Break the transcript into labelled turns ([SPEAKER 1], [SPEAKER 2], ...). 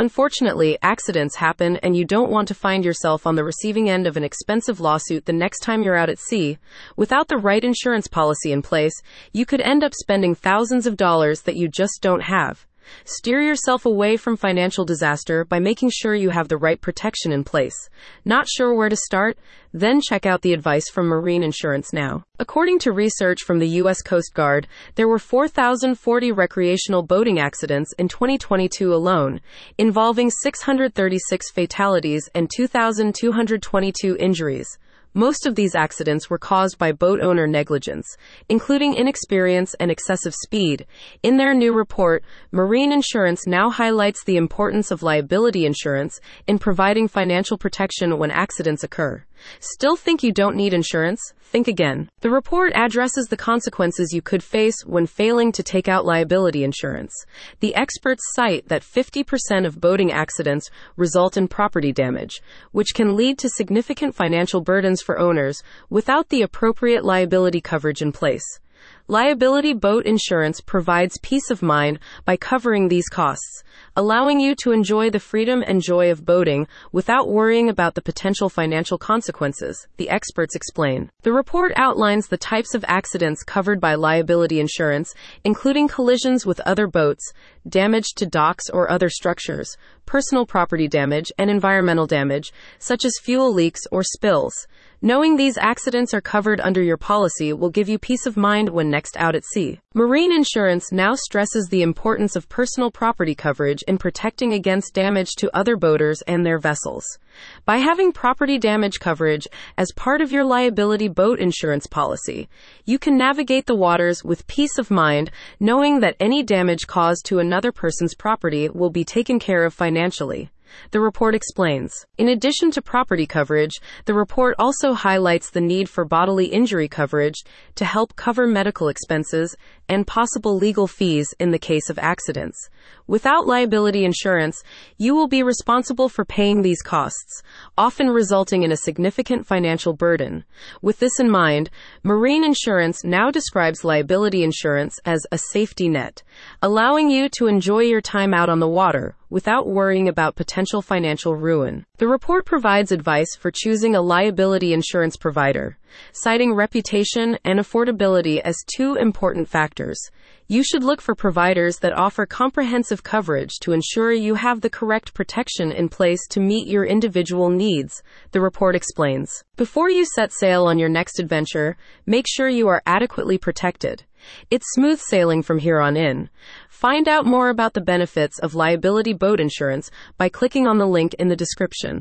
[SPEAKER 1] Unfortunately, accidents happen and you don't want to find yourself on the receiving end of an expensive lawsuit the next time you're out at sea. Without the right insurance policy in place, you could end up spending thousands of dollars that you just don't have. Steer yourself away from financial disaster by making sure you have the right protection in place. Not sure where to start? Then check out the advice from Marine Insurance Now. According to research from the U.S. Coast Guard, there were 4,040 recreational boating accidents in 2022 alone, involving 636 fatalities and 2,222 injuries. Most of these accidents were caused by boat owner negligence, including inexperience and excessive speed. In their new report, Marine Insurance now highlights the importance of liability insurance in providing financial protection when accidents occur. Still think you don't need insurance? Think again. The report addresses the consequences you could face when failing to take out liability insurance. The experts cite that 50% of boating accidents result in property damage, which can lead to significant financial burdens for owners without the appropriate liability coverage in place. Liability boat insurance provides peace of mind by covering these costs, allowing you to enjoy the freedom and joy of boating without worrying about the potential financial consequences, the experts explain. The report outlines the types of accidents covered by liability insurance, including collisions with other boats, damage to docks or other structures, personal property damage, and environmental damage, such as fuel leaks or spills. Knowing these accidents are covered under your policy will give you peace of mind when next out at sea. Marine insurance now stresses the importance of personal property coverage in protecting against damage to other boaters and their vessels. By having property damage coverage as part of your liability boat insurance policy, you can navigate the waters with peace of mind, knowing that any damage caused to another person's property will be taken care of financially. The report explains. In addition to property coverage, the report also highlights the need for bodily injury coverage to help cover medical expenses and possible legal fees in the case of accidents. Without liability insurance, you will be responsible for paying these costs, often resulting in a significant financial burden. With this in mind, marine insurance now describes liability insurance as a safety net, allowing you to enjoy your time out on the water without worrying about potential financial ruin. The report provides advice for choosing a liability insurance provider, citing reputation and affordability as two important factors. You should look for providers that offer comprehensive coverage to ensure you have the correct protection in place to meet your individual needs, the report explains. Before you set sail on your next adventure, make sure you are adequately protected. It's smooth sailing from here on in. Find out more about the benefits of liability boat insurance by clicking on the link in the description.